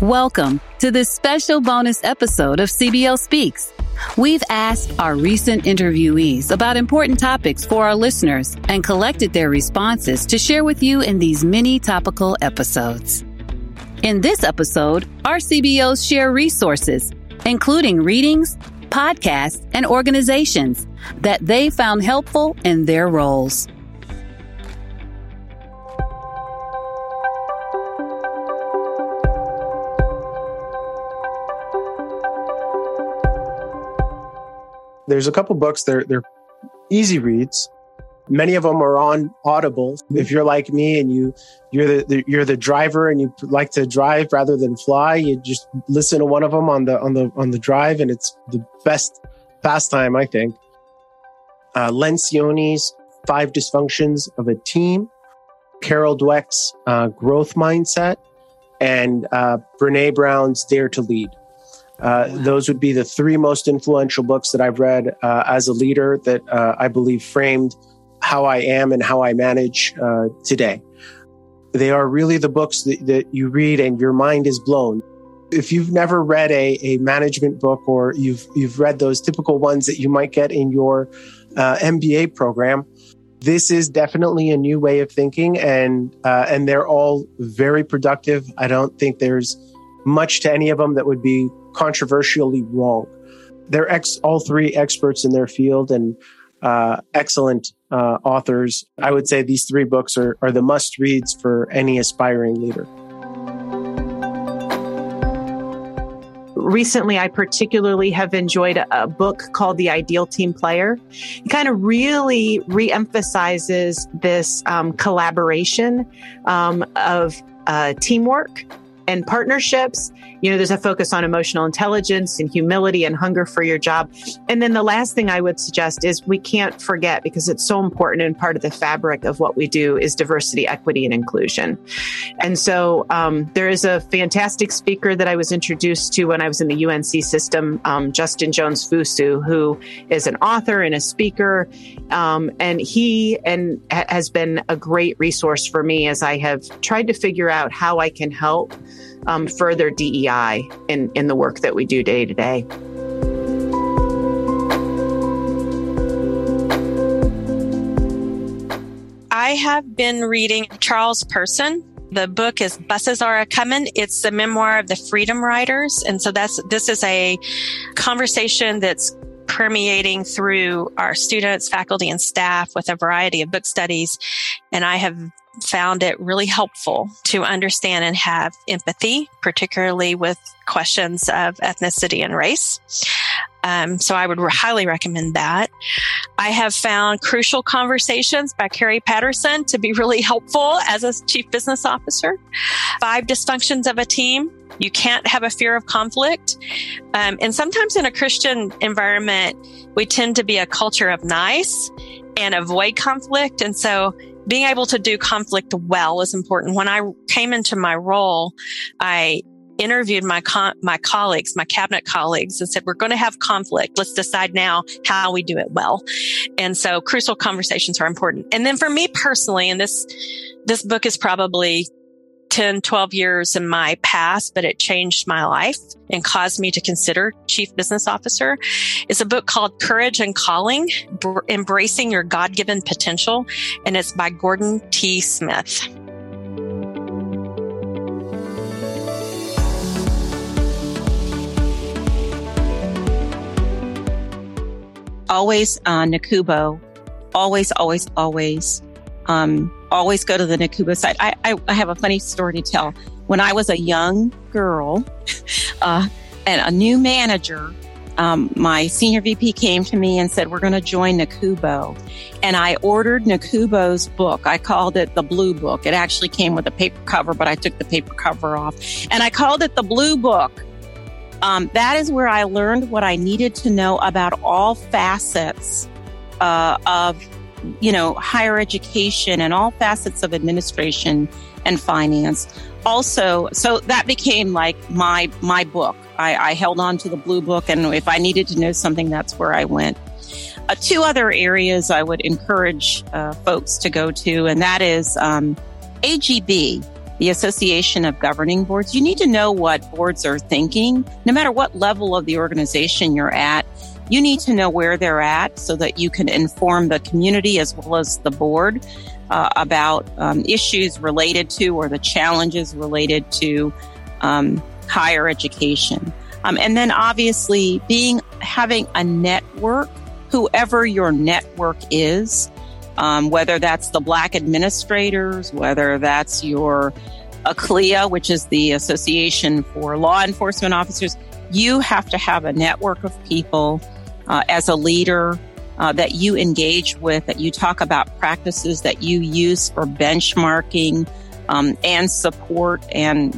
Welcome to this special bonus episode of CBO Speaks. We've asked our recent interviewees about important topics for our listeners and collected their responses to share with you in these mini topical episodes. In this episode, our CBOs share resources, including readings, podcasts, and organizations that they found helpful in their roles. There's a couple books. They're they're easy reads. Many of them are on Audible. Mm-hmm. If you're like me and you you're the, the you're the driver and you like to drive rather than fly, you just listen to one of them on the on the on the drive, and it's the best pastime, I think. Uh, Lencioni's Five Dysfunctions of a Team, Carol Dweck's uh, Growth Mindset, and uh, Brene Brown's Dare to Lead. Uh, Those would be the three most influential books that I've read uh, as a leader that uh, I believe framed how I am and how I manage uh, today. They are really the books that, that you read and your mind is blown. If you've never read a, a management book or you've you've read those typical ones that you might get in your uh, MBA program, this is definitely a new way of thinking, and and they're all very productive. I don't think there's much to any of them that would be controversially wrong. They're ex- all three experts in their field and uh, excellent uh, authors. I would say these three books are, are the must reads for any aspiring leader. recently I particularly have enjoyed a, book called The Ideal Team Player. It kind of really reemphasizes this um, collaboration um, of uh, teamwork and partnerships. You know, there's a focus on emotional intelligence and humility and hunger for your job. And then the last thing I would suggest is we can't forget because it's so important and part of the fabric of what we do is diversity, equity, and inclusion. And so um, there is a fantastic speaker that I was introduced to when I was in the UNC system, um, Justin Jones-Fosu, who is an author and a speaker. Um, and he and ha- has been a great resource for me as I have tried to figure out how I can help um, further DEI in, in the work that we do day to day. I have been reading Charles Person. The book is Buses Are a Comin'. It's the memoir of the Freedom Riders. And so that's, this is a conversation that's permeating through our students, faculty, and staff with a variety of book studies. And I have found it really helpful to understand and have empathy, particularly with questions of ethnicity and race. Um, so I would highly recommend that. I have found Crucial Conversations by Kerry Patterson to be really helpful as a chief business officer. Five Dysfunctions of a Team. You can't have a fear of conflict. Um, and sometimes in a Christian environment, we tend to be a culture of nice and avoid conflict. And so being able to do conflict well is important. When I came into my role, I interviewed my con- my colleagues, my cabinet colleagues, and said, "We're going to have conflict. Let's decide now how we do it well." And so, crucial conversations are important. And then, for me personally, and this this book is probably 10, 12 years in my past, but it changed my life and caused me to consider chief business officer is a book called Courage and Calling, Br- Embracing Your God-Given Potential. And it's by Gordon T. Smith. always uh, NACUBO, always, always, always, um, always go to the NACUBO site. I, I, I, have a funny story to tell. When I was a young girl uh, and a new manager, um, my senior VP came to me and said, we're going to join NACUBO. And I ordered NACUBO's book. I called it the blue book. It actually came with a paper cover, but I took the paper cover off and I called it the blue book um, that is where I learned what I needed to know about all facets uh, of, you know, higher education and all facets of administration and finance. Also, so that became like my my book. I, I held on to the blue book, and if I needed to know something, that's where I went. Uh, two other areas I would encourage uh, folks to go to, and that is um, AGB the Association of Governing Boards. You need to know what boards are thinking, no matter what level of the organization you're at. You need to know where they're at so that you can inform the community as well as the board uh, about um, issues related to or the challenges related to um, higher education. Um, and then obviously being having a network, whoever your network is, um, whether that's the Black administrators, whether that's your ACLEA, which is the Association for Law Enforcement Officers, you have to have a network of people uh, as a leader uh, that you engage with, that you talk about practices that you use for benchmarking um, and support and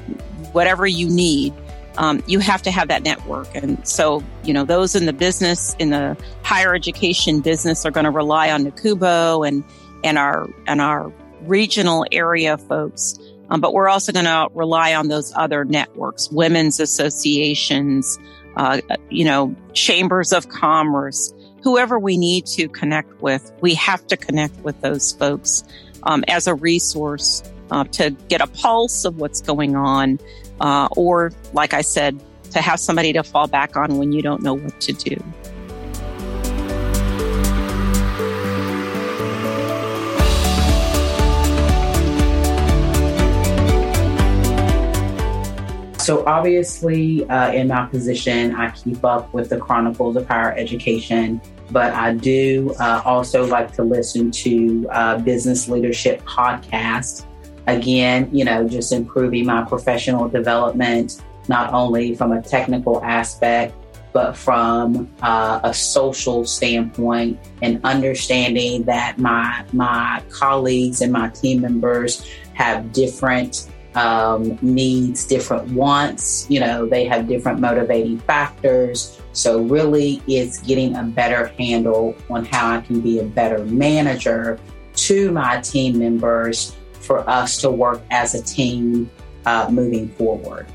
whatever you need. Um, you have to have that network. And so, you know, those in the business, in the higher education business are going to rely on NACUBO and, and our, and our regional area folks. Um, but we're also going to rely on those other networks, women's associations, uh, you know, chambers of commerce, whoever we need to connect with. We have to connect with those folks um, as a resource uh, to get a pulse of what's going on uh, or, like I said, to have somebody to fall back on when you don't know what to do. So, obviously, uh, in my position, I keep up with the Chronicles of Higher Education, but I do uh, also like to listen to uh, business leadership podcasts. Again, you know, just improving my professional development, not only from a technical aspect, but from uh, a social standpoint and understanding that my my colleagues and my team members have different um, needs, different wants. You know, they have different motivating factors. So really, it's getting a better handle on how I can be a better manager to my team members for us to work as a team uh, moving forward.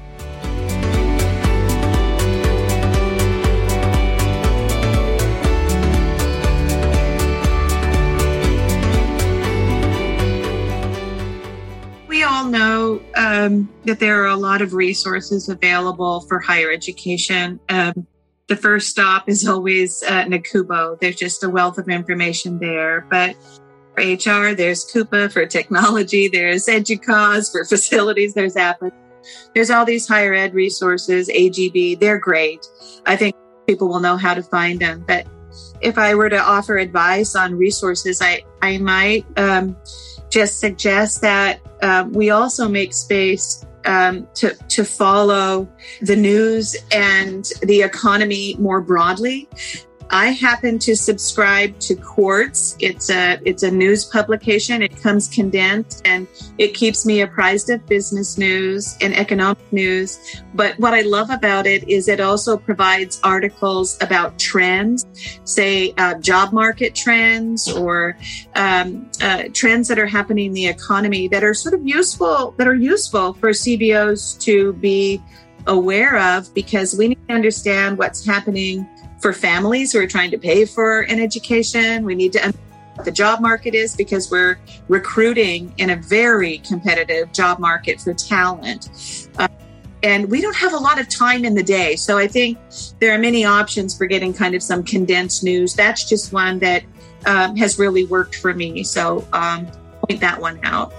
Um, that there are a lot of resources available for higher education. Um, the first stop is always uh, NACUBO. There's just a wealth of information there. But for HR, there's CUPA for technology, there's EDUCAUSE for facilities, there's APA. There's all these higher ed resources, AGB, they're great. I think people will know how to find them. But if I were to offer advice on resources, I, I might um, just suggest that um, we also make space um, to, to follow the news and the economy more broadly. I happen to subscribe to Quartz. It's a it's a news publication. It comes condensed and it keeps me apprised of business news and economic news. But what I love about it is it also provides articles about trends, say uh, job market trends or um, uh, trends that are happening in the economy that are sort of useful that are useful for CBOs to be aware of because we need to understand what's happening for families who are trying to pay for an education. We need to the job market is because we're recruiting in a very competitive job market for talent. Uh, and we don't have a lot of time in the day. So I think there are many options for getting kind of some condensed news. That's just one that um, has really worked for me. So um, point that one out.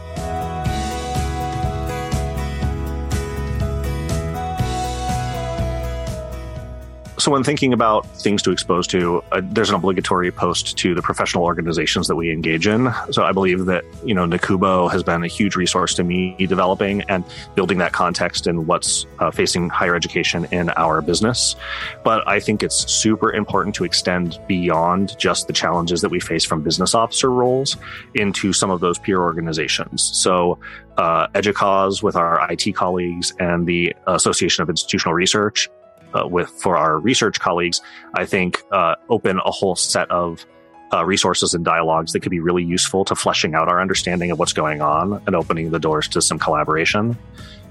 So, when thinking about things to expose to, uh, there's an obligatory post to the professional organizations that we engage in. So, I believe that you know NACUBO has been a huge resource to me developing and building that context in what's uh, facing higher education in our business. But I think it's super important to extend beyond just the challenges that we face from business officer roles into some of those peer organizations. So, uh, EDUCAUSE with our IT colleagues and the Association of Institutional Research uh, with for our research colleagues, I think uh, open a whole set of uh, resources and dialogues that could be really useful to fleshing out our understanding of what's going on and opening the doors to some collaboration.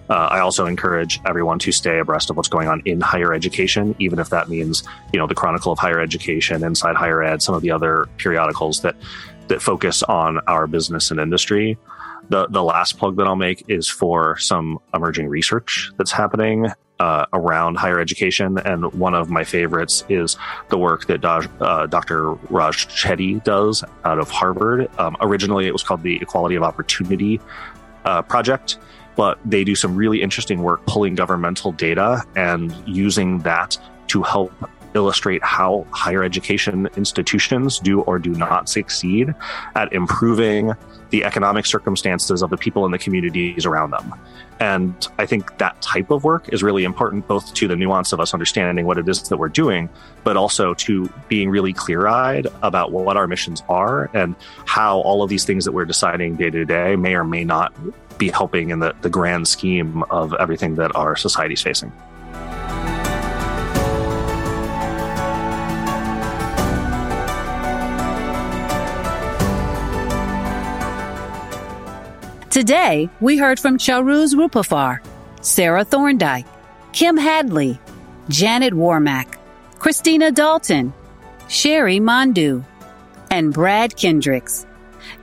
Uh, I also encourage everyone to stay abreast of what's going on in higher education, even if that means, you know, the Chronicle of Higher Education, Inside Higher Ed, some of the other periodicals that that focus on our business and industry. The, the last plug that I'll make is for some emerging research that's happening uh, around higher education. And one of my favorites is the work that uh, Dr. Raj Chetty does out of Harvard. Um, originally, it was called the Equality of Opportunity uh, Project, but they do some really interesting work pulling governmental data and using that to help illustrate how higher education institutions do or do not succeed at improving the economic circumstances of the people in the communities around them. And I think that type of work is really important, both to the nuance of us understanding what it is that we're doing, but also to being really clear eyed about what our missions are and how all of these things that we're deciding day to day may or may not be helping in the, the grand scheme of everything that our society is facing. Today, we heard from Charuz Rupafar, Sarah Thorndike, Kim Hadley, Janet Warmack, Christina Dalton, Sherry Mondu, and Brad Kendricks.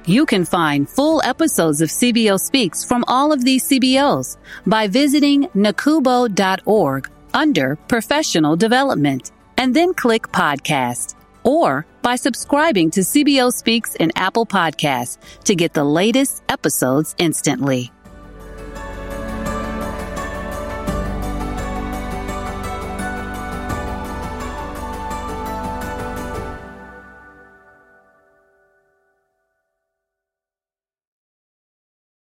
You can find full episodes of CBO Speaks from all of these CBOs by visiting nacubo.org under Professional Development and then click Podcast or by subscribing to CBO Speaks in Apple Podcasts to get the latest episodes instantly.